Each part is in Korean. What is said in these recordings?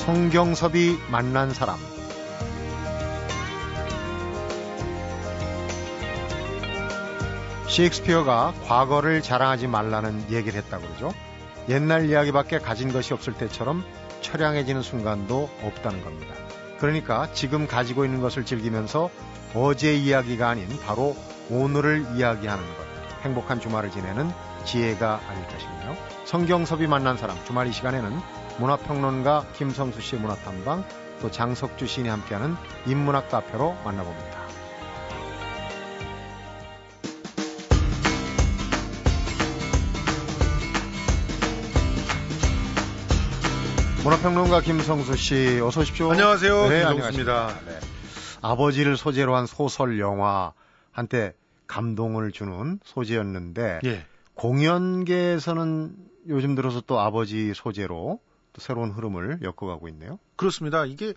성경섭이 만난 사람 셰익스피어가 과거를 자랑하지 말라는 얘기를 했다고 그러죠. 옛날 이야기밖에 가진 것이 없을 때처럼 처량해지는 순간도 없다는 겁니다. 그러니까 지금 가지고 있는 것을 즐기면서 어제 이야기가 아닌 바로 오늘을 이야기하는 것. 행복한 주말을 지내는 지혜가 아닐까 싶네요. 성경섭이 만난 사람 주말 이 시간에는 문화평론가 김성수 씨의 문화탐방 또 장석주 시인이 함께하는 인문학 카페로 만나봅니다. 문화평론가 김성수 씨 어서 오십시오. 안녕하세요. 네, 김성수입니다. 네. 아버지를 소재로 한 소설 영화 한때 감동을 주는 소재였는데 예. 공연계에서는 요즘 들어서 또 아버지 소재로 또 새로운 흐름을 엮어가고 있네요. 그렇습니다. 이게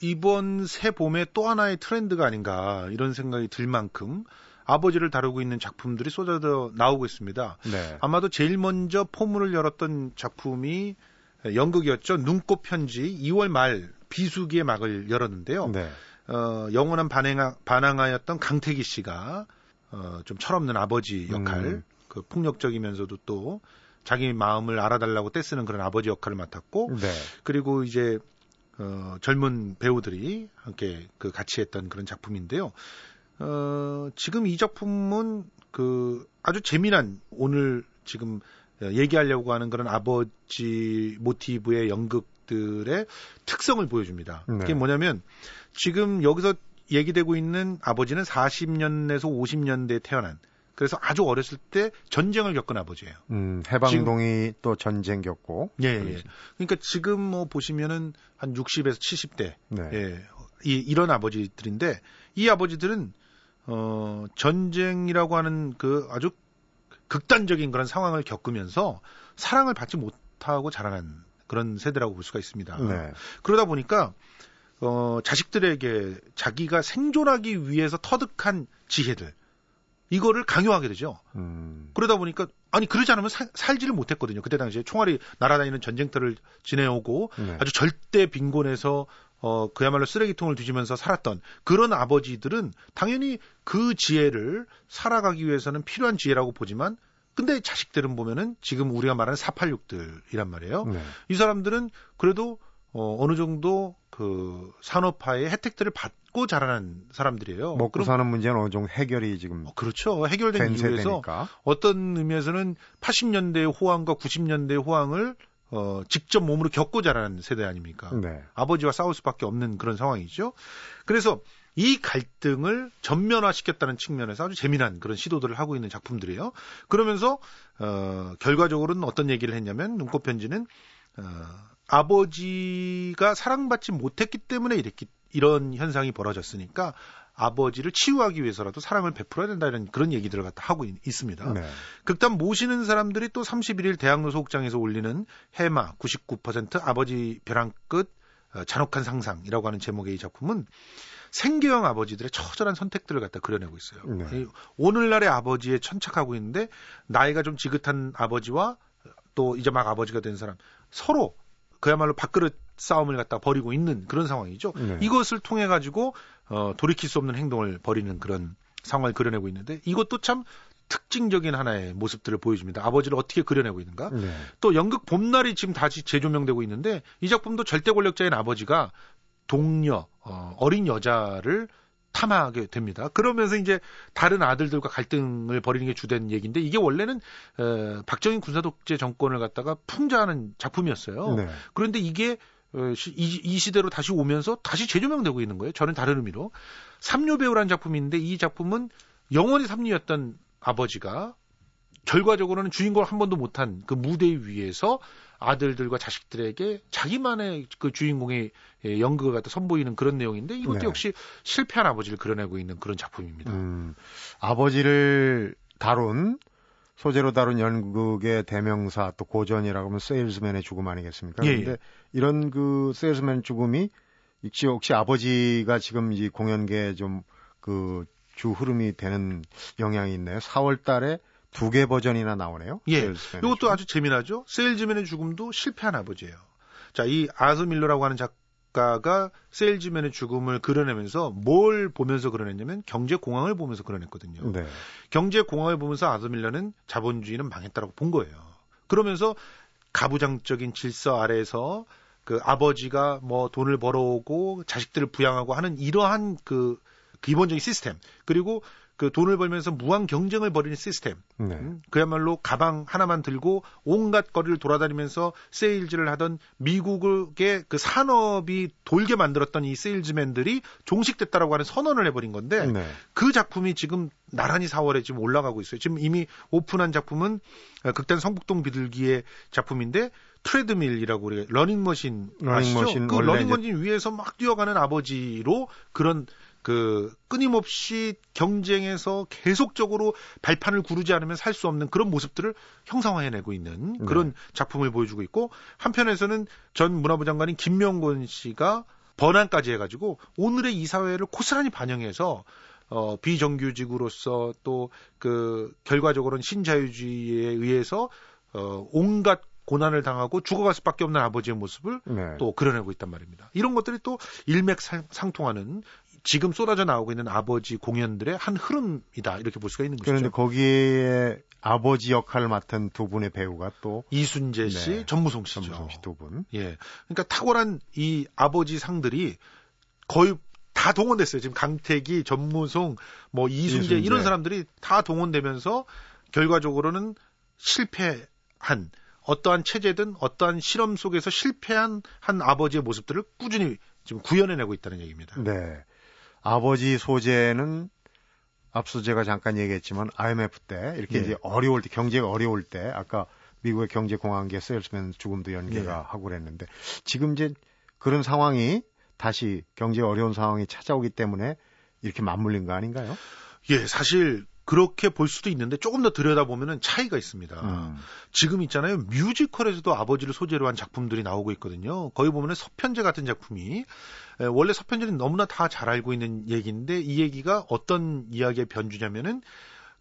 이번 새 봄에 또 하나의 트렌드가 아닌가 이런 생각이 들 만큼 아버지를 다루고 있는 작품들이 쏟아져 나오고 있습니다. 네. 아마도 제일 먼저 포문을 열었던 작품이 연극이었죠. 눈꽃 편지 2월 말 비수기의 막을 열었는데요. 네. 어, 영원한 반항, 반항하였던 강태기 씨가 어, 좀 철없는 아버지 역할, 음. 그 폭력적이면서도 또 자기 마음을 알아달라고 떼쓰는 그런 아버지 역할을 맡았고, 네. 그리고 이제 어, 젊은 배우들이 함께 그 같이 했던 그런 작품인데요. 어, 지금 이 작품은 그 아주 재미난 오늘 지금 얘기하려고 하는 그런 아버지 모티브의 연극들의 특성을 보여줍니다. 네. 그게 뭐냐면 지금 여기서 얘기되고 있는 아버지는 40년에서 50년대에 태어난 그래서 아주 어렸을 때 전쟁을 겪은 아버지예요. 음, 해방동이 지금, 또 전쟁 겪고. 예, 예. 그러니까 지금 뭐 보시면은 한 60에서 70대. 네. 예. 이, 이런 아버지들인데 이 아버지들은 어, 전쟁이라고 하는 그 아주 극단적인 그런 상황을 겪으면서 사랑을 받지 못하고 자라난 그런 세대라고 볼 수가 있습니다. 네. 그러다 보니까 어, 자식들에게 자기가 생존하기 위해서 터득한 지혜들 이거를 강요하게 되죠. 음. 그러다 보니까 아니 그러지 않으면 사, 살지를 못했거든요. 그때 당시에 총알이 날아다니는 전쟁터를 지내오고 네. 아주 절대 빈곤에서 어 그야말로 쓰레기통을 뒤지면서 살았던 그런 아버지들은 당연히 그 지혜를 살아가기 위해서는 필요한 지혜라고 보지만 근데 자식들은 보면은 지금 우리가 말하는 486들이란 말이에요. 네. 이 사람들은 그래도 어, 어느 정도 그 산업화의 혜택들을 받고 자라는 사람들이에요. 먹고 그럼, 사는 문제는 어느 정도 해결이 지금 어, 그렇죠. 해결된 이유에서 어떤 의미에서는 80년대의 호황과 90년대의 호황을 어, 직접 몸으로 겪고 자라는 세대 아닙니까? 네. 아버지와 싸울 수밖에 없는 그런 상황이죠. 그래서 이 갈등을 전면화시켰다는 측면에서 아주 재미난 그런 시도들을 하고 있는 작품들이에요. 그러면서 어, 결과적으로는 어떤 얘기를 했냐면 눈꽃 편지는 어, 아버지가 사랑받지 못했기 때문에 이렇게 이런 현상이 벌어졌으니까 아버지를 치유하기 위해서라도 사랑을 베풀어야 된다는 그런 얘기들을 갖다 하고 있, 습니다 네. 극단 모시는 사람들이 또 31일 대학로 소극장에서 올리는 해마 99% 아버지 벼랑 끝 어, 잔혹한 상상이라고 하는 제목의 이 작품은 생계형 아버지들의 처절한 선택들을 갖다 그려내고 있어요. 네. 오늘날의 아버지에 천착하고 있는데 나이가 좀 지긋한 아버지와 또 이제 막 아버지가 된 사람 서로 그야말로 밥그릇 싸움을 갖다 벌이고 있는 그런 상황이죠. 네. 이것을 통해 가지고 어, 돌이킬 수 없는 행동을 벌이는 그런 상황을 그려내고 있는데 이것도 참 특징적인 하나의 모습들을 보여줍니다. 아버지를 어떻게 그려내고 있는가? 네. 또 연극 봄날이 지금 다시 재조명되고 있는데 이 작품도 절대 권력자인 아버지가 동료 어, 어린 여자를 탐하게 됩니다. 그러면서 이제 다른 아들들과 갈등을 벌이는 게 주된 얘기인데 이게 원래는 어, 박정희 군사독재 정권을 갖다가 풍자하는 작품이었어요. 네. 그런데 이게 어, 이, 이, 시대로 다시 오면서 다시 재조명되고 있는 거예요. 저는 다른 의미로 삼류 배우라는 작품인데 이 작품은 영원히 삼류였던 아버지가 결과적으로는 주인공을 한 번도 못한 그 무대 위에서 아들들과 자식들에게 자기만의 그 주인공의 예, 연극을 갖다 선보이는 그런 내용인데 이것도 네. 역시 실패한 아버지를 그려내고 있는 그런 작품입니다. 음, 아버지를 다룬 소재로 다룬 연극의 대명사 또 고전이라고 하면 세일즈맨의 죽음 아니겠습니까? 예, 그런데 예. 이런 그 세일즈맨 죽음이 역시 혹시 아버지가 지금 이 공연계에 좀 그 주 흐름이 되는 영향이 있나요? 4월 달에 두 개 버전이나 나오네요. 예. 이것도 아주 재미나죠. 세일즈맨의 죽음도 실패한 아버지예요. 자, 이 아스 밀러라고 하는 작가가 세일즈맨의 죽음을 그려내면서 뭘 보면서 그려냈냐면 경제 공황을 보면서 그려냈거든요. 네. 경제 공황을 보면서 아스 밀러는 자본주의는 망했다라고 본 거예요. 그러면서 가부장적인 질서 아래에서 그 아버지가 뭐 돈을 벌어오고 자식들을 부양하고 하는 이러한 그 기본적인 시스템 그리고 그 돈을 벌면서 무한 경쟁을 벌이는 시스템. 네. 음, 그야말로 가방 하나만 들고 온갖 거리를 돌아다니면서 세일즈를 하던 미국의 그 산업이 돌게 만들었던 이 세일즈맨들이 종식됐다라고 하는 선언을 해버린 건데 네. 그 작품이 지금 나란히 4월에 지금 올라가고 있어요. 지금 이미 오픈한 작품은 어, 극단 성북동 비둘기의 작품인데 트레드밀이라고 우리가 러닝머신 아시죠? 그 러닝머신 위에서 막 뛰어가는 아버지로 그런 그 끊임없이 경쟁에서 계속적으로 발판을 구르지 않으면 살 수 없는 그런 모습들을 형상화해내고 있는 네. 그런 네. 작품을 보여주고 있고 한편에서는 전 문화부 장관인 김명곤 씨가 번안까지 해가지고 오늘의 이 사회를 고스란히 반영해서 어, 비정규직으로서 또 그 결과적으로는 신자유주의에 의해서 어, 온갖 고난을 당하고 죽어갈 수밖에 없는 아버지의 모습을 네. 또 그려내고 있단 말입니다. 이런 것들이 또 일맥상통하는 지금 쏟아져 나오고 있는 아버지 공연들의 한 흐름이다 이렇게 볼 수가 있는 것이죠. 그런데 거기에 아버지 역할을 맡은 두 분의 배우가 또 이순재 씨, 네. 전무송 씨죠. 전무송 씨 두 분. 예. 그러니까 탁월한 이 아버지 상들이 거의 다 동원됐어요. 지금 강택이, 전무송, 뭐 이순재, 이순재. 이런 사람들이 다 동원되면서 결과적으로는 실패한 어떠한 체제든 어떠한 실험 속에서 실패한 한 아버지의 모습들을 꾸준히 지금 구현해내고 있다는 얘기입니다. 네. 아버지 소재는 앞서 제가 잠깐 얘기했지만 IMF 때 이렇게 예. 이제 어려울 때 경제가 어려울 때 아까 미국의 경제 공황기에 쓰였으면 죽음도 연계가 예. 하고 그랬는데 지금 이제 그런 상황이 다시 경제 어려운 상황이 찾아오기 때문에 이렇게 맞물린 거 아닌가요? 예, 사실 그렇게 볼 수도 있는데 조금 더 들여다보면 차이가 있습니다. 음. 지금 있잖아요. 뮤지컬에서도 아버지를 소재로 한 작품들이 나오고 있거든요. 거기 보면 서편제 같은 작품이 원래 서편제는 너무나 다 잘 알고 있는 얘기인데 이 얘기가 어떤 이야기의 변주냐면은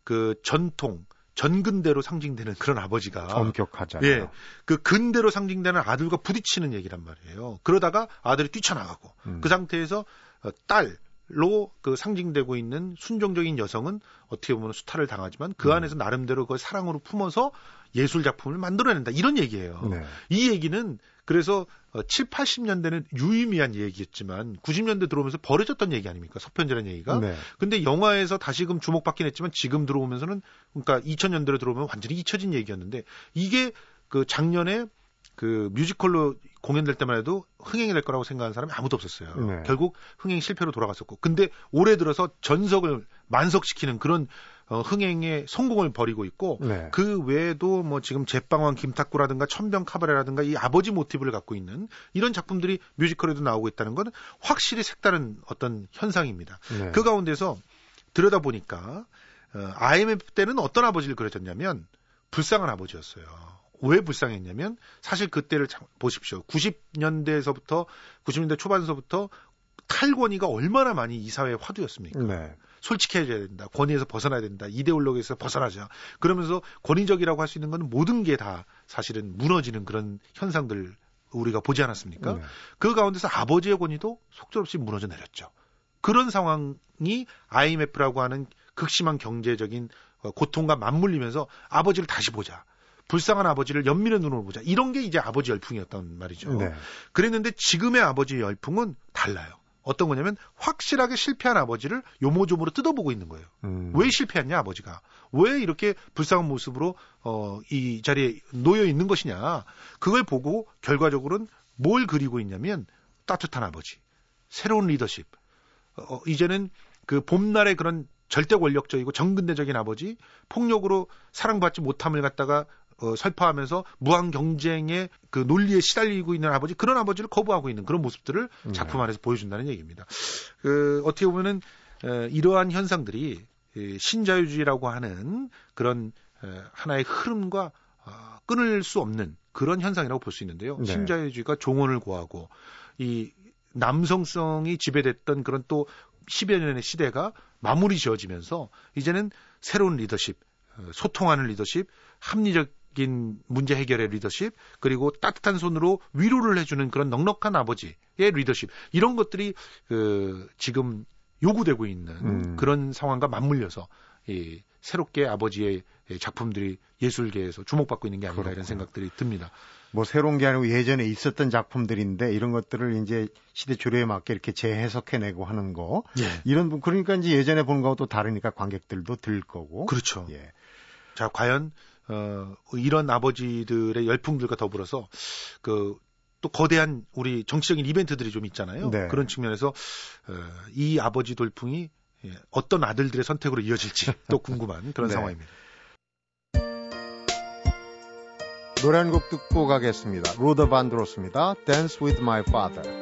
그 전통 전근대로 상징되는 그런 아버지가 엄격하잖아요. 예, 그 근대로 상징되는 아들과 부딪히는 얘기란 말이에요. 그러다가 아들이 뛰쳐나가고 음. 그 상태에서 어, 딸 로그 상징되고 있는 순종적인 여성은 어떻게 보면 수탈을 당하지만 그 음. 안에서 나름대로 그걸 사랑으로 품어서 예술 작품을 만들어낸다 이런 얘기예요. 네. 이 얘기는 그래서 7, 어, 80년대는 유의미한 얘기였지만 90년대 들어오면서 버려졌던 얘기 아닙니까? 서편제라는 얘기가. 네. 근데 영화에서 다시금 주목받긴 했지만 지금 들어오면서는 그러니까 2000년대로 들어오면 완전히 잊혀진 얘기였는데 이게 그 작년에 그 뮤지컬로 공연될 때만 해도 흥행이 될 거라고 생각하는 사람이 아무도 없었어요. 네. 결국 흥행 실패로 돌아갔었고. 근데 올해 들어서 전석을 만석시키는 그런 어, 흥행의 성공을 벌이고 있고 네. 그 외에도 뭐 지금 제빵왕 김탁구라든가 천병 카바레라든가 이 아버지 모티브를 갖고 있는 이런 작품들이 뮤지컬에도 나오고 있다는 건 확실히 색다른 어떤 현상입니다. 네. 그 가운데서 들여다 보니까 어, IMF 때는 어떤 아버지를 그려졌냐면 불쌍한 아버지였어요. 왜 불쌍했냐면 사실 그때를 보십시오. 90년대에서부터 90년대 초반서부터 탈권위가 얼마나 많이 이 사회의 화두였습니까? 네. 솔직해져야 된다. 권위에서 벗어나야 된다. 이데올로기에서 벗어나자. 그러면서 권위적이라고 할 수 있는 건 모든 게 다 사실은 무너지는 그런 현상들 우리가 보지 않았습니까? 네. 그 가운데서 아버지의 권위도 속절없이 무너져 내렸죠. 그런 상황이 IMF라고 하는 극심한 경제적인 고통과 맞물리면서 아버지를 다시 보자. 불쌍한 아버지를 연민의 눈으로 보자. 이런 게 이제 아버지 열풍이었단 말이죠. 네. 그랬는데 지금의 아버지 열풍은 달라요. 어떤 거냐면 확실하게 실패한 아버지를 요모조모로 뜯어보고 있는 거예요. 음. 왜 실패했냐 아버지가 왜 이렇게 불쌍한 모습으로 어, 이 자리에 놓여 있는 것이냐 그걸 보고 결과적으로는 뭘 그리고 있냐면 따뜻한 아버지, 새로운 리더십. 어, 이제는 그 봄날의 그런 절대 권력적이고 정근대적인 아버지, 폭력으로 사랑받지 못함을 갖다가 어, 설파하면서 무한 경쟁의 그 논리에 시달리고 있는 아버지 그런 아버지를 거부하고 있는 그런 모습들을 네. 작품 안에서 보여준다는 얘기입니다. 그 어떻게 보면은 에, 이러한 현상들이 에, 신자유주의라고 하는 그런 에, 하나의 흐름과 어, 끊을 수 없는 그런 현상이라고 볼 수 있는데요. 네. 신자유주의가 종언을 고하고 이 남성성이 지배됐던 그런 또 10여 년의 시대가 마무리 지어지면서 이제는 새로운 리더십, 어, 소통하는 리더십, 합리적 적 인 문제 해결의 리더십 그리고 따뜻한 손으로 위로를 해주는 그런 넉넉한 아버지의 리더십 이런 것들이 그 지금 요구되고 있는 음. 그런 상황과 맞물려서 이 새롭게 아버지의 작품들이 예술계에서 주목받고 있는 게 아닌가 그렇구나. 이런 생각들이 듭니다. 뭐 새로운 게 아니고 예전에 있었던 작품들인데 이런 것들을 이제 시대 조례에 맞게 이렇게 재해석해내고 하는 거 예. 이런 그러니까 이제 예전에 본 거하고 또 다르니까 관객들도 들 거고 그렇죠. 예. 자 과연 어, 이런 아버지들의 열풍들과 더불어서 그 또 거대한 우리 정치적인 이벤트들이 좀 있잖아요. 네. 그런 측면에서 어, 이 아버지 돌풍이 예, 어떤 아들들의 선택으로 이어질지 또 궁금한 그런 네. 상황입니다. 노래 한 곡 듣고 가겠습니다. 로더 반드로스입니다. Dance with my father.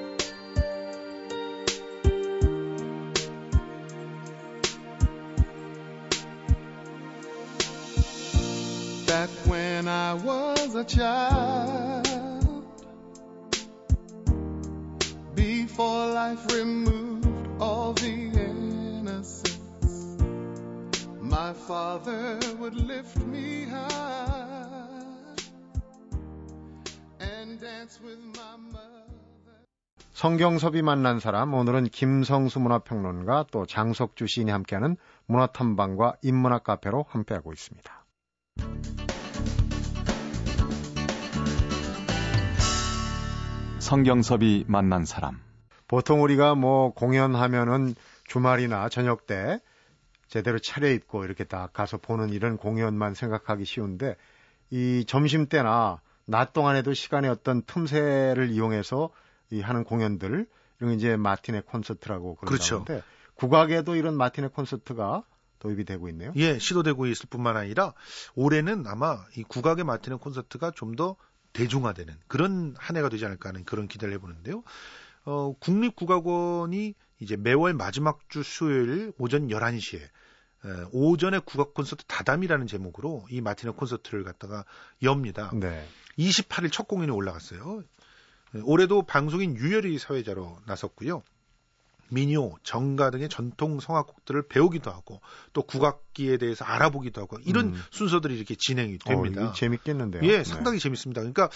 When I was a child, before life removed all the innocence, my father would lift me high. 성경섭이 만난 사람 오늘은 김성수 문화평론가 또 장석주 시인이 함께하는 문화탐방과 인문학 카페로 함께하고 있습니다. 성경섭이 만난 사람 보통 우리가 뭐 공연하면은 주말이나 저녁 때 제대로 차려입고 이렇게 딱 가서 보는 이런 공연만 생각하기 쉬운데 이 점심 때나 낮 동안에도 시간의 어떤 틈새를 이용해서 이 하는 공연들 이런 이제 마티네 콘서트라고 그러는데 그렇죠. 국악에도 이런 마티네 콘서트가 도입이 되고 있네요. 예, 시도되고 있을 뿐만 아니라 올해는 아마 이 국악의 마티네 콘서트가 좀 더 대중화되는 그런 한 해가 되지 않을까 하는 그런 기대를 해보는데요. 어, 국립국악원이 이제 매월 마지막 주 수요일 오전 11시에 오전에 국악 콘서트 다담이라는 제목으로 이 마티네 콘서트를 갖다가 엽니다. 네. 28일 첫 공연이 올라갔어요. 올해도 방송인 유열이 사회자로 나섰고요. 민요, 정가 등의 전통 성악곡들을 배우기도 하고 또 국악기에 대해서 알아보기도 하고 이런 음. 순서들이 이렇게 진행이 어, 됩니다. 어, 재밌겠는데요. 예, 네. 상당히 네. 재밌습니다. 그러니까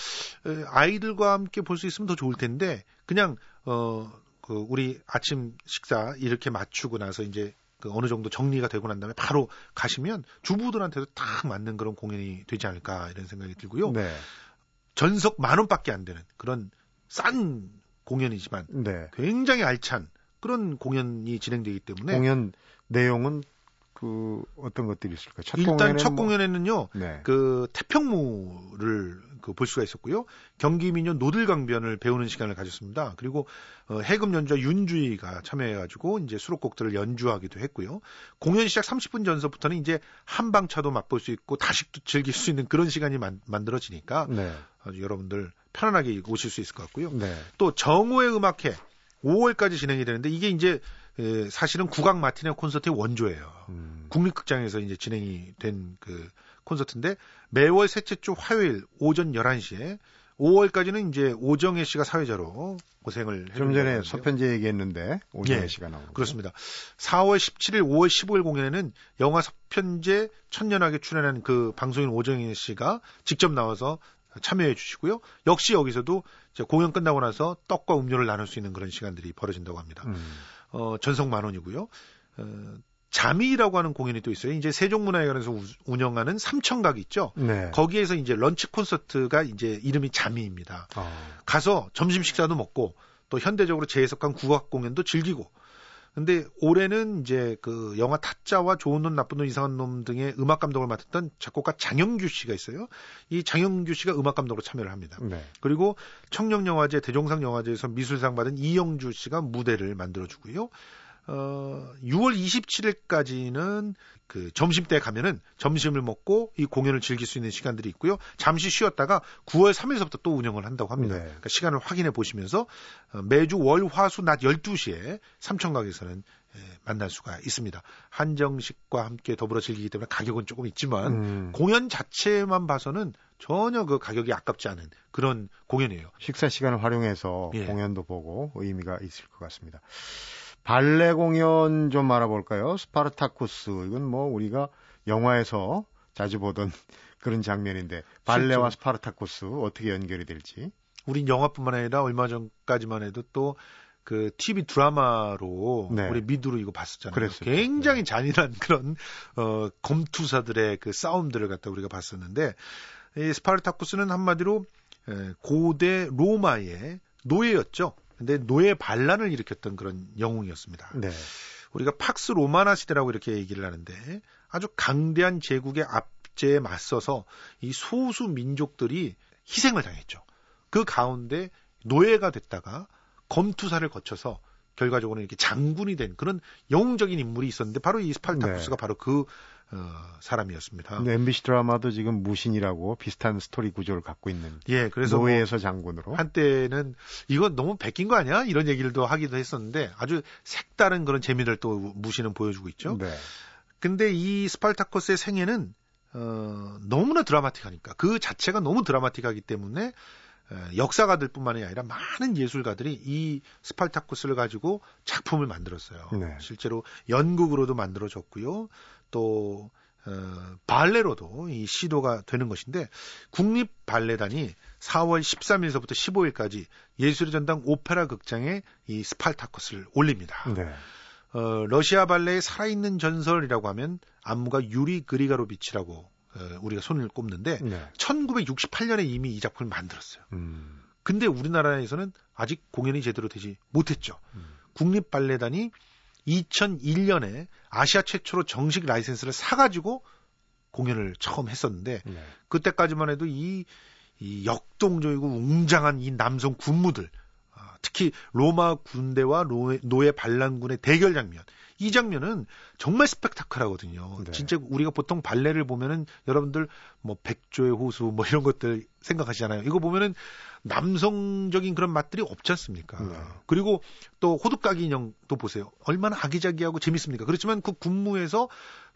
아이들과 함께 볼 수 있으면 더 좋을 텐데 그냥 어 그 우리 아침 식사 이렇게 맞추고 나서 이제 그 어느 정도 정리가 되고 난 다음에 바로 가시면 주부들한테도 딱 맞는 그런 공연이 되지 않을까 이런 생각이 들고요. 네. 전석 만 원밖에 안 되는 그런 싼 공연이지만 네. 굉장히 알찬 그런 공연이 진행되기 때문에 공연 내용은 그 어떤 것들이 있을까요? 첫 일단 첫 뭐... 공연에는요, 네. 그 태평무를 그 볼 수가 있었고요. 경기 민요 노들강변을 배우는 시간을 가졌습니다. 그리고 어, 해금 연주와 윤주희가 참여해가지고 이제 수록곡들을 연주하기도 했고요. 공연 시작 30분 전서부터는 이제 한방차도 맛볼 수 있고 다식도 즐길 수 있는 그런 시간이 만, 들어지니까 네. 아주 여러분들 편안하게 오실 수 있을 것 같고요. 네. 또 정오의 음악회 5월까지 진행이 되는데 이게 이제 에, 사실은 국악 마티네 콘서트의 원조예요. 음. 국립극장에서 이제 진행이 된 그 콘서트인데 매월 셋째 주 화요일 오전 11시에 5월까지는 이제 오정혜 씨가 사회자로 고생을 좀 전에 서편제 얘기했는데 오정혜 예, 씨가 나오고 그렇습니다. 4월 17일, 5월 15일 공연에는 영화 서편제 천년하게 출연한 그 방송인 오정혜 씨가 직접 나와서 참여해 주시고요. 역시 여기서도 공연 끝나고 나서 떡과 음료를 나눌 수 있는 그런 시간들이 벌어진다고 합니다. 음. 어, 전석 만 원이고요. 어, 자미라고 하는 공연이 또 있어요. 이제 세종문화회관에서 운영하는 삼천각 있죠. 네. 거기에서 이제 런치 콘서트가 이제 이름이 자미입니다. 어. 가서 점심 식사도 먹고 또 현대적으로 재해석한 국악 공연도 즐기고 근데 올해는 이제 그 영화 타짜와 좋은 놈, 나쁜 놈, 이상한 놈 등의 음악 감독을 맡았던 작곡가 장영규 씨가 있어요. 이 장영규 씨가 음악 감독으로 참여를 합니다. 네. 그리고 청룡 영화제, 대종상 영화제에서 미술상 받은 이영주 씨가 무대를 만들어 주고요. 어, 6월 27일까지는 그 점심 때 가면은 점심을 먹고 이 공연을 즐길 수 있는 시간들이 있고요. 잠시 쉬었다가 9월 3일서부터 또 운영을 한다고 합니다. 네. 그러니까 시간을 확인해 보시면서 어, 매주 월, 화, 수, 낮 12시에 삼천각에서는 예, 만날 수가 있습니다. 한정식과 함께 더불어 즐기기 때문에 가격은 조금 있지만 음. 공연 자체만 봐서는 전혀 그 가격이 아깝지 않은 그런 공연이에요. 식사 시간을 활용해서 예. 공연도 보고 의미가 있을 것 같습니다. 발레 공연 좀 알아볼까요? 스파르타쿠스. 이건 뭐 우리가 영화에서 자주 보던 그런 장면인데 발레와 실제. 스파르타쿠스 어떻게 연결이 될지. 우린 영화뿐만 아니라 얼마 전까지만 해도 또 그 TV 드라마로 네. 우리 미드로 이거 봤었잖아요. 그랬었죠. 굉장히 네. 잔인한 그런 어 검투사들의 그 싸움들을 갖다 우리가 봤었는데 이 스파르타쿠스는 한마디로 고대 로마의 노예였죠. 근데 노예 반란을 일으켰던 그런 영웅이었습니다. 네. 우리가 팍스 로마나 시대라고 이렇게 얘기를 하는데 아주 강대한 제국의 압제에 맞서서 이 소수 민족들이 희생을 당했죠. 그 가운데 노예가 됐다가 검투사를 거쳐서 결과적으로는 이렇게 장군이 된 그런 영웅적인 인물이 있었는데 바로 이 스파르타쿠스가 네. 바로 그 어, 사람이었습니다. MBC 드라마도 지금 무신이라고 비슷한 스토리 구조를 갖고 있는. 예, 그래서 노예에서 뭐 장군으로. 한때는 이건 너무 베낀 거 아니야? 이런 얘기를도 하기도 했었는데 아주 색다른 그런 재미를 또 무신은 보여주고 있죠. 네. 근데 이 스팔타쿠스의 생애는 어, 너무나 드라마틱하니까 그 자체가 너무 드라마틱하기 때문에 역사가들 뿐만이 아니라 많은 예술가들이 이 스팔타쿠스를 가지고 작품을 만들었어요. 네. 실제로 연극으로도 만들어졌고요. 또 어, 발레로도 이 시도가 되는 것인데 국립 발레단이 4월 13일서부터 15일까지 예술의 전당 오페라 극장에 이 스팔타쿠스를 올립니다. 네. 어, 러시아 발레의 살아있는 전설이라고 하면 안무가 유리 그리가로비치라고 어, 우리가 손을 꼽는데 네. 1968년에 이미 이 작품을 만들었어요. 음. 근데 우리나라에서는 아직 공연이 제대로 되지 못했죠. 음. 국립 발레단이 2001년에 아시아 최초로 정식 라이센스를 사가지고 공연을 처음 했었는데 네. 그때까지만 해도 이, 이 역동적이고 웅장한 이 남성 군무들 아, 특히 로마 군대와 노예, 노예 반란군의 대결 장면 이 장면은 정말 스펙타클하거든요. 네. 진짜 우리가 보통 발레를 보면은 여러분들 뭐 백조의 호수 뭐 이런 것들 생각하시잖아요. 이거 보면은 남성적인 그런 맛들이 없지 않습니까? 네. 그리고 또 호두까기 인형도 보세요. 얼마나 아기자기하고 재밌습니까? 그렇지만 그 군무에서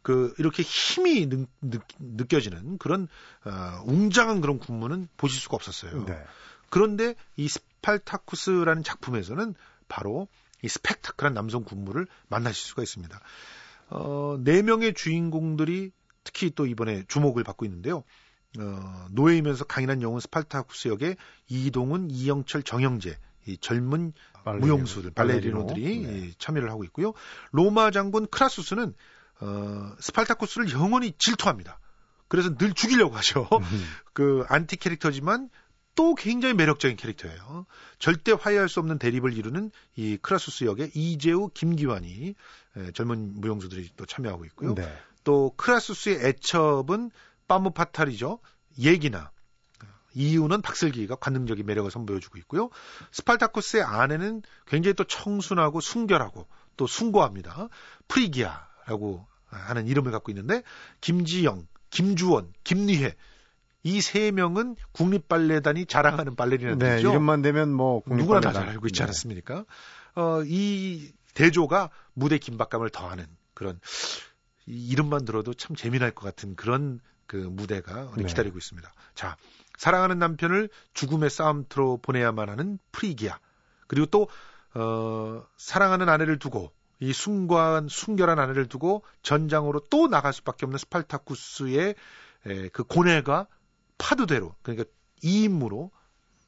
그 이렇게 힘이 느, 느 껴지는 그런 어, 웅장한 그런 군무는 보실 수가 없었어요. 네. 그런데 이 스 팔타쿠스라는 작품에서는 바로 이 스펙타클한 남성 군무를 만나실 수가 있습니다. 어, 네 명의 주인공들이 특히 또 이번에 주목을 받고 있는데요. 어, 노예이면서 강인한 영웅 스팔타쿠스 역의 이동훈, 이영철, 정영재 이 젊은 발레리노, 무용수들 발레리노들이 네. 참여를 하고 있고요. 로마 장군 크라수스는 어, 스팔타쿠스를 영원히 질투합니다. 그래서 늘 죽이려고 하죠. 음. 그 안티 캐릭터지만 또 굉장히 매력적인 캐릭터예요. 절대 화해할 수 없는 대립을 이루는 이 크라수스 역의 이재우, 김기환이 젊은 무용수들이 또 참여하고 있고요. 네. 또 크라수스의 애첩은 팜므파탈이죠. 예기나 역에는 박슬기가 관능적인 매력을 선보여주고 있고요. 스팔타쿠스의 아내는 굉장히 또 청순하고 순결하고 또 숭고합니다. 프리기아라고 하는 이름을 갖고 있는데 김지영, 김주원, 김리회 이 세 명은 국립발레단이 자랑하는 발레리나들이죠. 네, 이름만 되면 뭐 누구나 다 잘 알고 있지 네. 않았습니까? 어, 이 대조가 무대 긴박감을 더하는 그런 이 이름만 들어도 참 재미날 것 같은 그런 그 무대가 네. 기다리고 있습니다. 자, 사랑하는 남편을 죽음의 싸움터로 보내야만 하는 프리기아. 그리고 또, 어, 사랑하는 아내를 두고, 이 숭고한, 순결한 아내를 두고 전장으로 또 나갈 수밖에 없는 스팔타쿠스의 에, 그 고뇌가 파도대로 그러니까 이임으로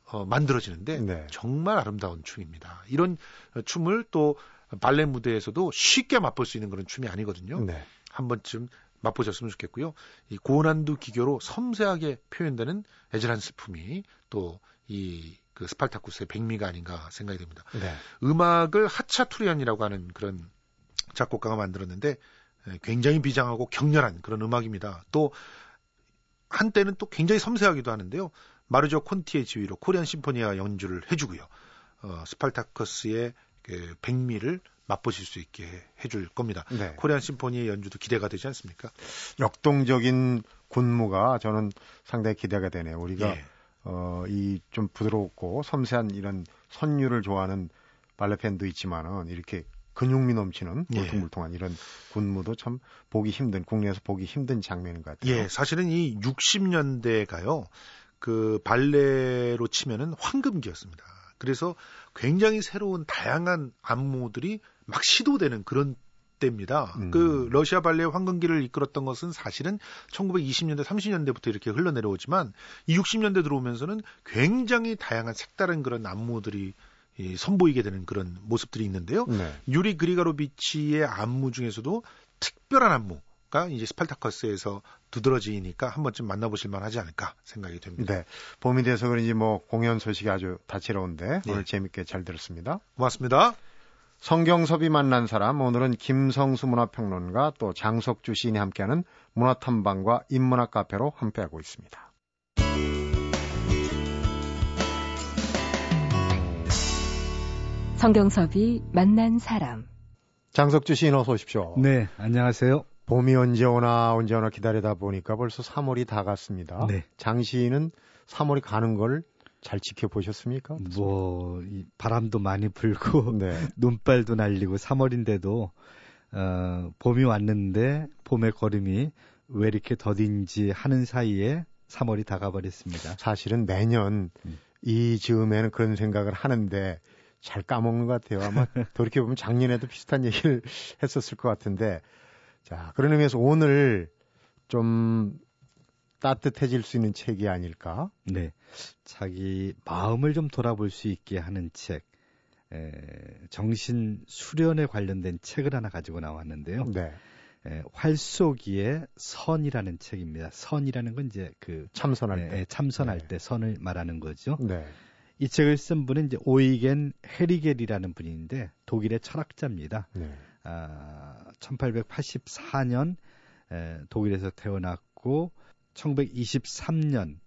어, 만들어지는데 네. 정말 아름다운 춤입니다. 이런 춤을 또 발레 무대에서도 쉽게 맛볼 수 있는 그런 춤이 아니거든요. 네. 한 번쯤 맛보셨으면 좋겠고요. 이 고난도 기교로 섬세하게 표현되는 애절한 슬픔이 또 이 그 스팔타쿠스의 백미가 아닌가 생각이 됩니다. 네. 음악을 하차 투리안이라고 하는 그런 작곡가가 만들었는데 굉장히 비장하고 격렬한 그런 음악입니다. 또 한때는 또 굉장히 섬세하기도 하는데요. 마르조 콘티의 지휘로 코리안 심포니아 연주를 해주고요. 어, 스팔타커스의 그 백미를 맛보실 수 있게 해줄 겁니다. 네. 코리안 심포니의 연주도 기대가 되지 않습니까? 역동적인 군무가 저는 상당히 기대가 되네요. 우리가 예. 어, 이 좀 부드럽고 섬세한 이런 선율을 좋아하는 발레 팬도 있지만은 이렇게 근육미 넘치는 예. 울퉁불퉁한 예. 이런 군무도 참 보기 힘든 국내에서 보기 힘든 장면인 것 같아요. 예, 사실은 이 60년대가요. 그 발레로 치면은 황금기였습니다. 그래서 굉장히 새로운 다양한 안무들이 막 시도되는 그런 때입니다. 음. 그 러시아 발레의 황금기를 이끌었던 것은 사실은 1920년대, 30년대부터 이렇게 흘러내려오지만 이 60년대 들어오면서는 굉장히 다양한 색다른 그런 안무들이 이 선보이게 되는 그런 모습들이 있는데요. 네. 유리 그리가로비치의 안무 중에서도 특별한 안무가 이제 스팔타커스에서 두드러지니까 한 번쯤 만나보실 만하지 않을까 생각이 됩니다. 네. 봄이 돼서 그런지 뭐 공연 소식이 아주 다채로운데 네. 오늘 재밌게 잘 들었습니다. 고맙습니다. 성경섭이 만난 사람 오늘은 김성수 문화평론가 또 장석주 시인이 함께하는 문화탐방과 인문학 카페로 함께하고 있습니다. 성경섭이 만난 사람 장석주 시인 어서 오십시오. 네, 안녕하세요. 봄이 언제 오나 언제 오나 기다리다 보니까 벌써 3월이 다 갔습니다. 네. 장 시인은 3월이 가는 걸 잘 지켜보셨습니까? 뭐, 이 바람도 많이 불고, 네. 눈발도 날리고, 3월인데도, 어, 봄이 왔는데, 봄의 걸음이 왜 이렇게 더딘지 하는 사이에 3월이 다가버렸습니다. 사실은 매년 음. 이 즈음에는 그런 생각을 하는데, 잘 까먹는 것 같아요. 아마 돌이켜보면 작년에도 비슷한 얘기를 했었을 것 같은데, 자, 그런 의미에서 오늘 좀 따뜻해질 수 있는 책이 아닐까? 네. 자기 마음을 좀 돌아볼 수 있게 하는 책, 에, 정신 수련에 관련된 책을 하나 가지고 나왔는데요. 네. 에, 활쏘기의 선이라는 책입니다. 선이라는 건 이제 그 참선할 에, 때, 참선할 네. 때 선을 말하는 거죠. 네. 이 책을 쓴 분은 이제 오이겐 헤리겔이라는 분인데 독일의 철학자입니다. 네. 아, 1884년 에, 독일에서 태어났고 1923년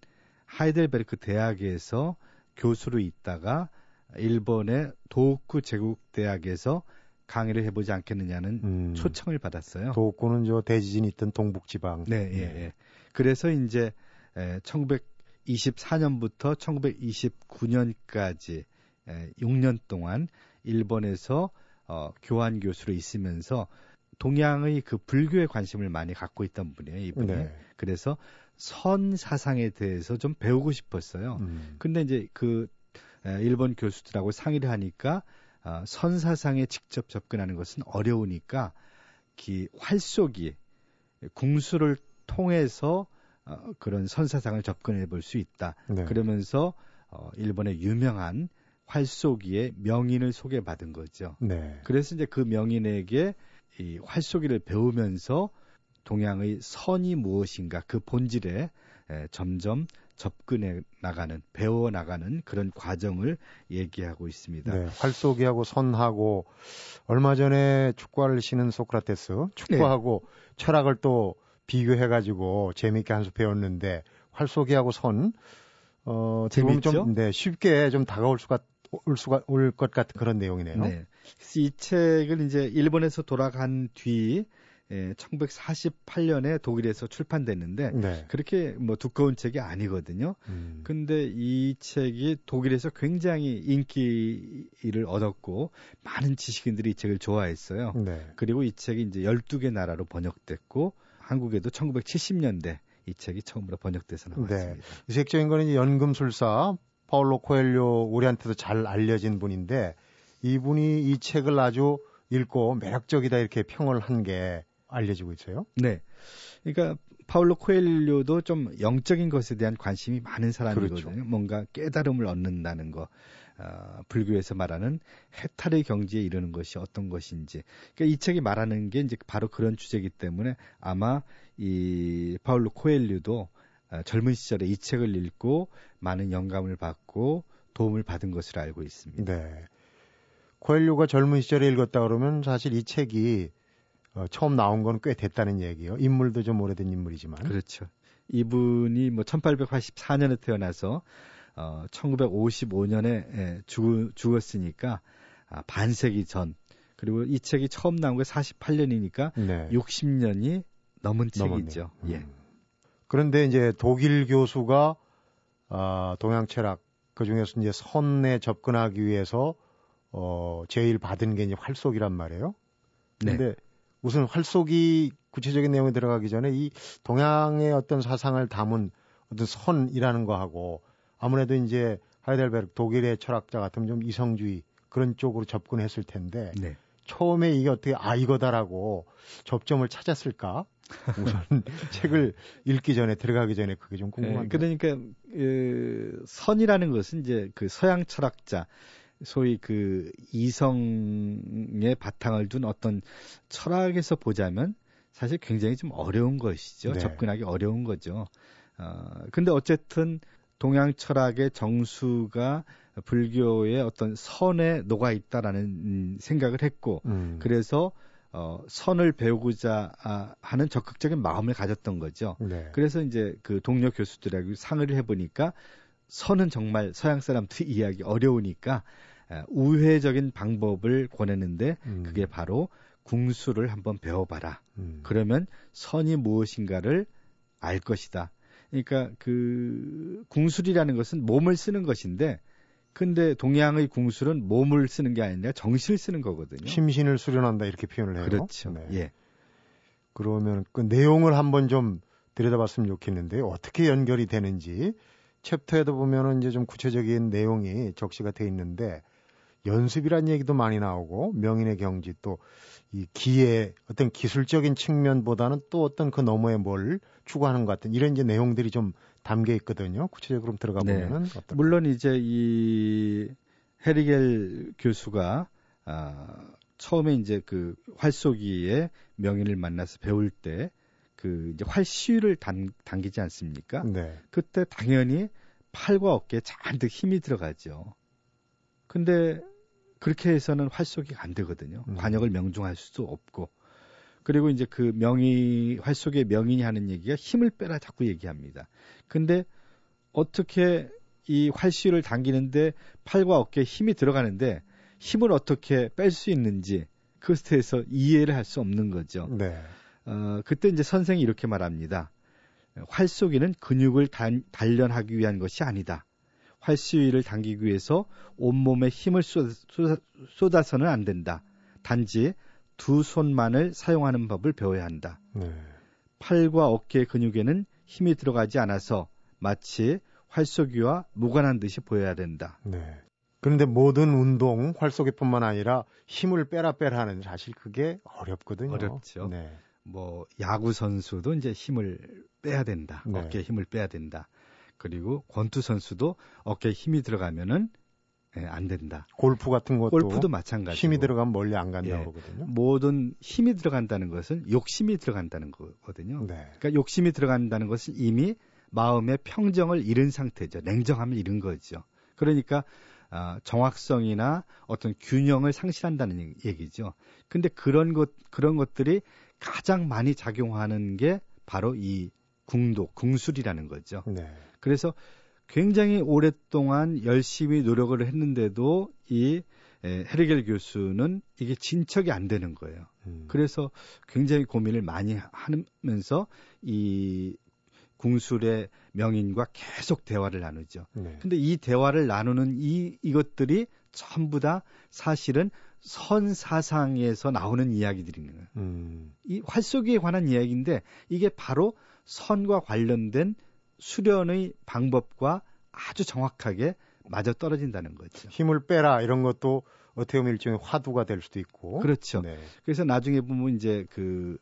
하이델베르크 대학에서 교수로 있다가 일본의 도호쿠 제국대학에서 강의를 해보지 않겠느냐는 음. 초청을 받았어요. 도호쿠는 저 대지진이 있던 동북지방. 네, 예, 예. 그래서 이제 에, 1924년부터 1929년까지 에, 6년 동안 일본에서 어, 교환 교수로 있으면서 동양의 그 불교에 관심을 많이 갖고 있던 분이에요, 이분이. 네. 그래서 선 사상에 대해서 좀 배우고 싶었어요. 음. 근데 이제 그 일본 교수들하고 상의를 하니까 어, 선 사상에 직접 접근하는 것은 어려우니까 기 활쏘기 궁수를 통해서 어, 그런 선 사상을 접근해 볼 수 있다. 네. 그러면서 어, 일본의 유명한 활쏘기의 명인을 소개받은 거죠. 네. 그래서 이제 그 명인에게 이 활쏘기를 배우면서 동양의 선이 무엇인가 그 본질에 에, 점점 접근해 나가는 배워 나가는 그런 과정을 얘기하고 있습니다. 네, 활쏘기하고 선하고 얼마 전에 축구화를 신은 소크라테스 축구하고 네. 철학을 또 비교해 가지고 재미있게 한 수 배웠는데 활쏘기하고 선 어, 재미있죠? 좀 네, 쉽게 좀 다가올 수가 올 수가 올 것 같은 그런 내용이네요. 네. 이 책을 이제 일본에서 돌아간 뒤 예, 1948년에 독일에서 출판됐는데 네. 그렇게 뭐 두꺼운 책이 아니거든요. 음. 근데 이 책이 독일에서 굉장히 인기를 얻었고 많은 지식인들이 이 책을 좋아했어요. 네. 그리고 이 책이 이제 12개 나라로 번역됐고 한국에도 1970년대 이 책이 처음으로 번역돼서 나왔습니다. 네. 이색적인 거는 연금술사 파울로 코엘료 우리한테도 잘 알려진 분인데 이분이 이 책을 아주 읽고 매력적이다 이렇게 평을 한 게 알려지고 있어요. 네. 그러니까 파울로 코엘료도 좀 영적인 것에 대한 관심이 많은 사람이거든요. 그렇죠. 뭔가 깨달음을 얻는다는 거. 어, 불교에서 말하는 해탈의 경지에 이르는 것이 어떤 것인지. 그러니까 이 책이 말하는 게 이제 바로 그런 주제이기 때문에 아마 이 파울로 코엘료도 어, 젊은 시절에 이 책을 읽고 많은 영감을 받고 도움을 받은 것으로 알고 있습니다. 네. 코엘료가 젊은 시절에 읽었다 그러면 사실 이 책이 어, 처음 나온 건 꽤 됐다는 얘기예요. 인물도 좀 오래된 인물이지만. 그렇죠. 이분이 뭐 1884년에 태어나서 어, 1955년에 예, 죽, 죽었으니까 아, 반세기 전 그리고 이 책이 처음 나온 게 48년이니까 네. 60년이 넘은 책이죠. 음. 예. 그런데 이제 독일 교수가 아, 동양 철학 그 중에서 이제 선에 접근하기 위해서 어, 제일 받은 게 이제 활속이란 말이에요. 네. 근데 네. 우선 활속이 구체적인 내용에 들어가기 전에 이 동양의 어떤 사상을 담은 어떤 선이라는 거하고 아무래도 이제 하이델베르크 독일의 철학자 같으면 좀 이성주의 그런 쪽으로 접근했을 텐데 네. 처음에 이게 어떻게 아 이거다라고 접점을 찾았을까? 우선 책을 읽기 전에 들어가기 전에 그게 좀 궁금한데. 네, 그러니까 그 선이라는 것은 이제 그 서양 철학자 소위 그 이성의 바탕을 둔 어떤 철학에서 보자면 사실 굉장히 좀 어려운 것이죠. 네. 접근하기 어려운 거죠. 어, 근데 어쨌든 동양 철학의 정수가 불교의 어떤 선에 녹아 있다라는 생각을 했고, 음. 그래서 어, 선을 배우고자 아, 하는 적극적인 마음을 가졌던 거죠. 네. 그래서 이제 그 동료 교수들하고 상을 해보니까 선은 정말 서양 사람들이 이해하기 어려우니까 우회적인 방법을 권했는데 음. 그게 바로 궁수를 한번 배워봐라. 음. 그러면 선이 무엇인가를 알 것이다. 그러니까 그 궁술이라는 것은 몸을 쓰는 것인데 근데 동양의 궁술은 몸을 쓰는 게 아니라 정신을 쓰는 거거든요. 심신을 수련한다 이렇게 표현을 해요. 그렇죠. 네. 예. 그러면 그 내용을 한번 좀 들여다봤으면 좋겠는데 어떻게 연결이 되는지 챕터에도 보면은 이제 좀 구체적인 내용이 적시가 돼 있는데 연습이란 얘기도 많이 나오고 명인의 경지 또 이 기의 어떤 기술적인 측면보다는 또 어떤 그 너머에 뭘 추구하는 것 같은 이런 이제 내용들이 좀 담겨 있거든요. 구체적으로 들어가 네. 보면은 네. 물론 이제 이 헤리겔 교수가 아 처음에 이제 그 활쏘기의 명인을 만나서 배울 때 그 이제 활시위를 당, 당기지 않습니까? 네. 그때 당연히 팔과 어깨에 잔뜩 힘이 들어가죠. 근데 그렇게 해서는 활쏘기가 안 되거든요. 음. 관역을 명중할 수도 없고. 그리고 이제 그 명의 활쏘기의 명인이 하는 얘기가 힘을 빼라 자꾸 얘기합니다. 근데 어떻게 이 활시를 당기는데 팔과 어깨에 힘이 들어가는데 힘을 어떻게 뺄 수 있는지 그것에 대해서 이해를 할 수 없는 거죠. 네. 어, 그때 이제 선생이 이렇게 말합니다. 활쏘기는 근육을 단, 단련하기 위한 것이 아니다. 활 시위를 당기기 위해서 온몸에 힘을 쏟아, 서는안 된다. 단지 두 손만을 사용하는 법을 배워야 한다. 네. 팔과 어깨 근육에는 힘이 들어가지 않아서 마치 활쏘기와 무관한 듯이 보여야 된다. 네. 그런데 모든 운동, 활쏘기뿐만 아니라 힘을 빼라 빼라 하는 사실 그게 어렵거든요. 어렵죠. 네. 뭐 야구 선수도 이제 힘을 빼야 된다. 네. 어깨에 힘을 빼야 된다. 그리고 권투 선수도 어깨에 힘이 들어가면은 예, 안 된다. 골프 같은 것도 골프도 마찬가지. 힘이 들어가면 멀리 안 간다고 예, 그러거든요. 모든 힘이 들어간다는 것은 욕심이 들어간다는 거거든요. 네. 그러니까 욕심이 들어간다는 것은 이미 마음의 평정을 잃은 상태죠. 냉정함을 잃은 거죠. 그러니까 어, 정확성이나 어떤 균형을 상실한다는 얘기죠. 근데 그런 것 그런 것들이 가장 많이 작용하는 게 바로 이 궁도, 궁술이라는 거죠. 네. 그래서 굉장히 오랫동안 열심히 노력을 했는데도 이 에, 헤르겔 교수는 이게 진척이 안 되는 거예요. 음. 그래서 굉장히 고민을 많이 하면서 이 궁술의 명인과 계속 대화를 나누죠. 네. 근데 이 대화를 나누는 이 이것들이 전부 다 사실은 선 사상에서 나오는 이야기들인 거예요. 음. 이 활쏘기에 관한 이야기인데 이게 바로 선과 관련된 수련의 방법과 아주 정확하게 맞아 떨어진다는 거죠. 힘을 빼라 이런 것도 어떻게 보면 일종의 화두가 될 수도 있고. 그렇죠. 네. 그래서 나중에 보면 이제 그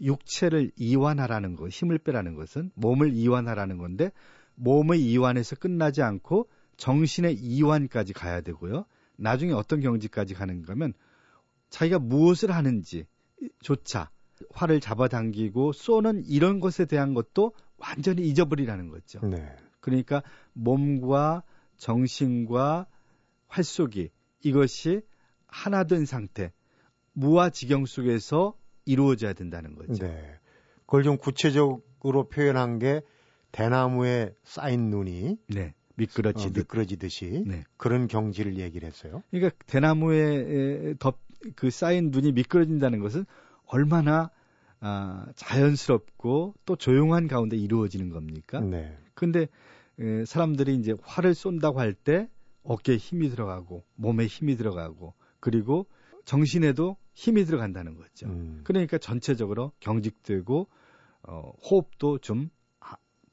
육체를 이완하라는 거, 힘을 빼라는 것은 몸을 이완하라는 건데 몸의 이완에서 끝나지 않고 정신의 이완까지 가야 되고요. 나중에 어떤 경지까지 가는 가면 자기가 무엇을 하는지 조차 활을 잡아당기고 쏘는 이런 것에 대한 것도 완전히 잊어버리라는 거죠. 네. 그러니까 몸과 정신과 활쏘기 이것이 하나 된 상태 무아지경 속에서 이루어져야 된다는 거죠. 네. 그걸 좀 구체적으로 표현한 게 대나무에 쌓인 눈이 네. 미끄러지듯, 어, 미끄러지듯이 네. 그런 경지를 얘기를 했어요. 그러니까 대나무에 덮 그 쌓인 눈이 미끄러진다는 것은 얼마나 아, 자연스럽고 또 조용한 가운데 이루어지는 겁니까? 네. 근데 에, 사람들이 이제 활을 쏜다고 할 때 어깨에 힘이 들어가고 몸에 힘이 들어가고 그리고 정신에도 힘이 들어간다는 거죠. 음. 그러니까 전체적으로 경직되고 어, 호흡도 좀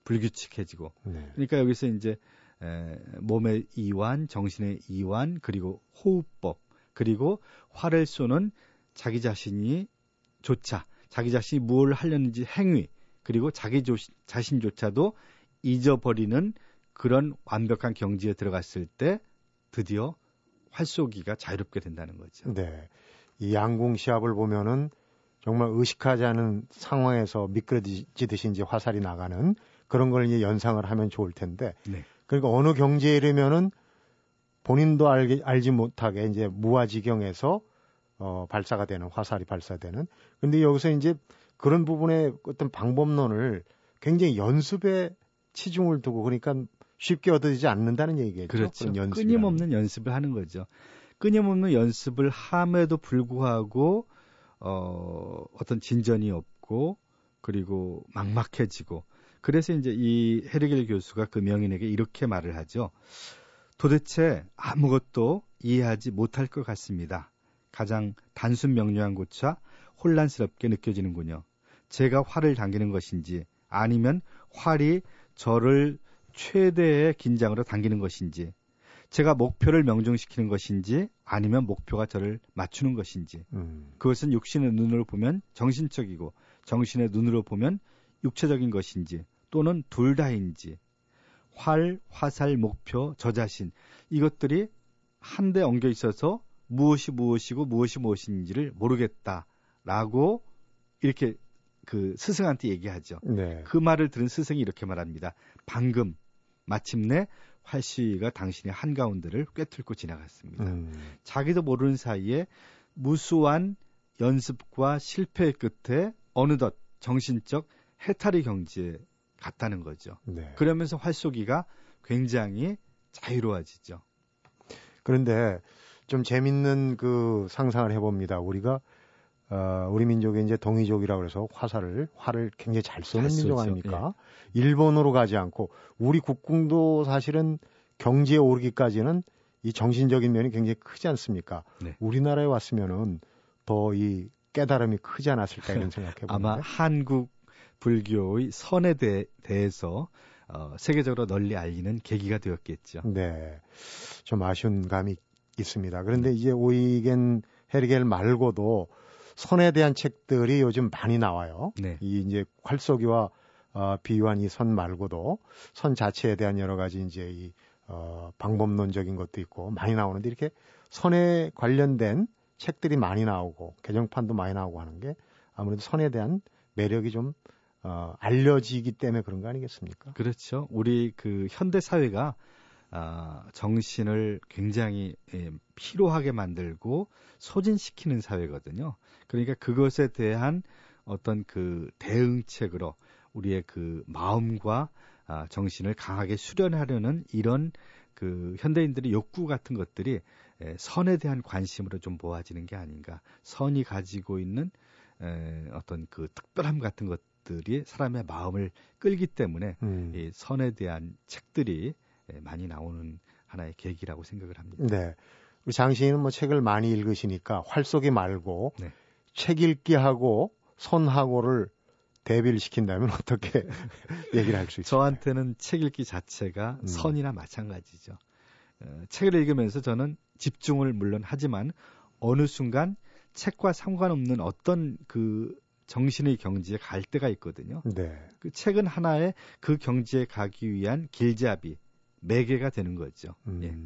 불규칙해지고. 네. 그러니까 여기서 이제 에, 몸의 이완, 정신의 이완, 그리고 호흡법, 그리고 활을 쏘는 자기 자신이 조차 자기 자신이 무엇을 하려는지 행위 그리고 자기 조, 자신조차도 잊어버리는 그런 완벽한 경지에 들어갔을 때 드디어 활쏘기가 자유롭게 된다는 거죠. 네. 이 양궁 시합을 보면은 정말 의식하지 않은 상황에서 미끄러지듯이 이제 화살이 나가는 그런 걸 이제 연상을 하면 좋을 텐데. 네. 그러니까 어느 경지에 이르면은 본인도 알지 못하게 이제 무아지경에서 어, 발사가 되는 화살이 발사되는. 근데 여기서 이제 그런 부분의 어떤 방법론을 굉장히 연습에 치중을 두고 그러니까 쉽게 얻어지지 않는다는 얘기겠죠. 그렇죠. 끊임없는 연습을 하는 거죠. 끊임없는 연습을 함에도 불구하고 어, 어떤 진전이 없고 그리고 막막해지고 그래서 이제 이 헤르겔 교수가 그 명인에게 이렇게 말을 하죠. 도대체 아무것도 이해하지 못할 것 같습니다. 가장 단순 명료한 곳차 혼란스럽게 느껴지는군요. 제가 활을 당기는 것인지 아니면 활이 저를 최대의 긴장으로 당기는 것인지 제가 목표를 명중시키는 것인지 아니면 목표가 저를 맞추는 것인지 음. 그것은 육신의 눈으로 보면 정신적이고 정신의 눈으로 보면 육체적인 것인지 또는 둘 다인지 활, 화살, 목표, 저 자신 이것들이 한데 엉겨 있어서 무엇이 무엇이고 무엇이 무엇인지를 모르겠다라고 이렇게 그 스승한테 얘기하죠. 네. 그 말을 들은 스승이 이렇게 말합니다. 방금 마침내 활시위가 당신의 한가운데를 꿰뚫고 지나갔습니다. 음. 자기도 모르는 사이에 무수한 연습과 실패의 끝에 어느덧 정신적 해탈의 경지에 갔다는 거죠. 네. 그러면서 활쏘기가 굉장히 자유로워지죠. 그런데 좀 재밌는 그 상상을 해봅니다. 우리가 어, 우리 민족이 이제 동이족이라 그래서 화살을 활을 굉장히 잘 쏘는 잘 민족 아닙니까? 예. 일본으로 가지 않고 우리 국궁도 사실은 경지에 오르기까지는 이 정신적인 면이 굉장히 크지 않습니까? 네. 우리나라에 왔으면은 더 이 깨달음이 크지 않았을까 이런 생각해 봅니다. 아마 한국 불교의 선에 대, 해서 어, 세계적으로 널리 알리는 계기가 되었겠죠. 네. 좀 아쉬운 감이 있습니다. 그런데 네. 이제 오이겐 헤리겔 말고도 선에 대한 책들이 요즘 많이 나와요. 네. 이 이제 활쏘기와 어, 비유한 이 선 말고도 선 자체에 대한 여러 가지 이제 이 어, 방법론적인 것도 있고 많이 나오는데 이렇게 선에 관련된 책들이 많이 나오고 개정판도 많이 나오고 하는 게 아무래도 선에 대한 매력이 좀 어, 알려지기 때문에 그런 거 아니겠습니까? 그렇죠. 우리 그 현대 사회가 아, 정신을 굉장히 예, 피로하게 만들고 소진시키는 사회거든요. 그러니까 그것에 대한 어떤 그 대응책으로 우리의 그 마음과 아, 정신을 강하게 수련하려는 이런 그 현대인들의 욕구 같은 것들이 에, 선에 대한 관심으로 좀 모아지는 게 아닌가. 선이 가지고 있는 에, 어떤 그 특별함 같은 것들이 사람의 마음을 끌기 때문에 음. 이 선에 대한 책들이 예, 많이 나오는 하나의 계기라고 생각을 합니다. 네. 우리 장시인은 뭐 책을 많이 읽으시니까 활쏘기 말고 네. 책 읽기하고 손하고를 대비를 시킨다면 어떻게 얘기를 할 수 있을까요? 저한테는 책 읽기 자체가 음. 선이나 마찬가지죠. 어, 책을 읽으면서 저는 집중을 물론 하지만 어느 순간 책과 상관없는 어떤 그 정신의 경지에 갈 때가 있거든요. 네. 그 책은 하나의 그 경지에 가기 위한 길잡이, 매개가 되는 거죠. 음, 예.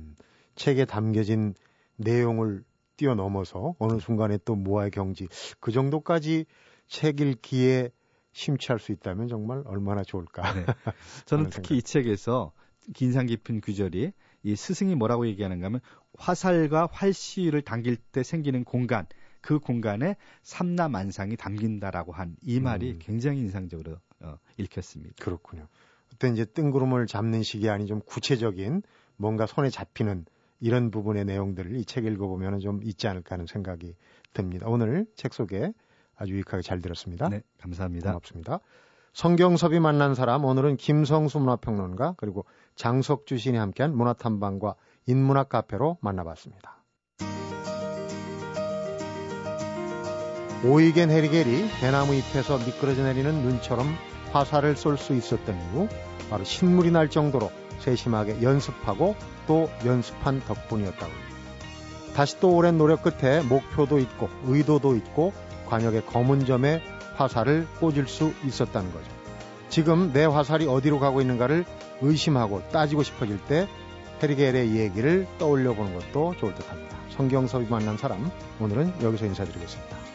책에 담겨진 내용을 뛰어넘어서 어느 순간에 또 무아의 경지 그 정도까지 책 읽기에 심취할 수 있다면 정말 얼마나 좋을까. 네. 저는 특히 이 책에서 긴상 깊은 구절이 이 스승이 뭐라고 얘기하는가 하면 화살과 활시를 당길 때 생기는 공간 그 공간에 삼라만상이 담긴다라고 한이 말이 음. 굉장히 인상적으로 어, 읽혔습니다. 그렇군요. 그때 이제 뜬구름을 잡는 식이 아닌 좀 구체적인 뭔가 손에 잡히는 이런 부분의 내용들을 이 책 읽어보면 좀 있지 않을까 하는 생각이 듭니다. 오늘 책 소개 아주 유익하게 잘 들었습니다. 네, 감사합니다. 고맙습니다. 성경섭이 만난 사람 오늘은 김성수 문화평론가 그리고 장석주 신이 함께한 문화탐방과 인문학 카페로 만나봤습니다. 오이겐 헤리겔이 대나무 잎에서 미끄러져 내리는 눈처럼 화살을 쏠 수 있었던 이유 바로 신물이 날 정도로 세심하게 연습하고 또 연습한 덕분이었다고 합니다. 다시 또 오랜 노력 끝에 목표도 있고 의도도 있고 관역의 검은 점에 화살을 꽂을 수 있었다는 거죠. 지금 내 화살이 어디로 가고 있는가를 의심하고 따지고 싶어질 때 헤리겔의 얘기를 떠올려 보는 것도 좋을 듯 합니다. 성경섭이 만난 사람, 오늘은 여기서 인사드리겠습니다.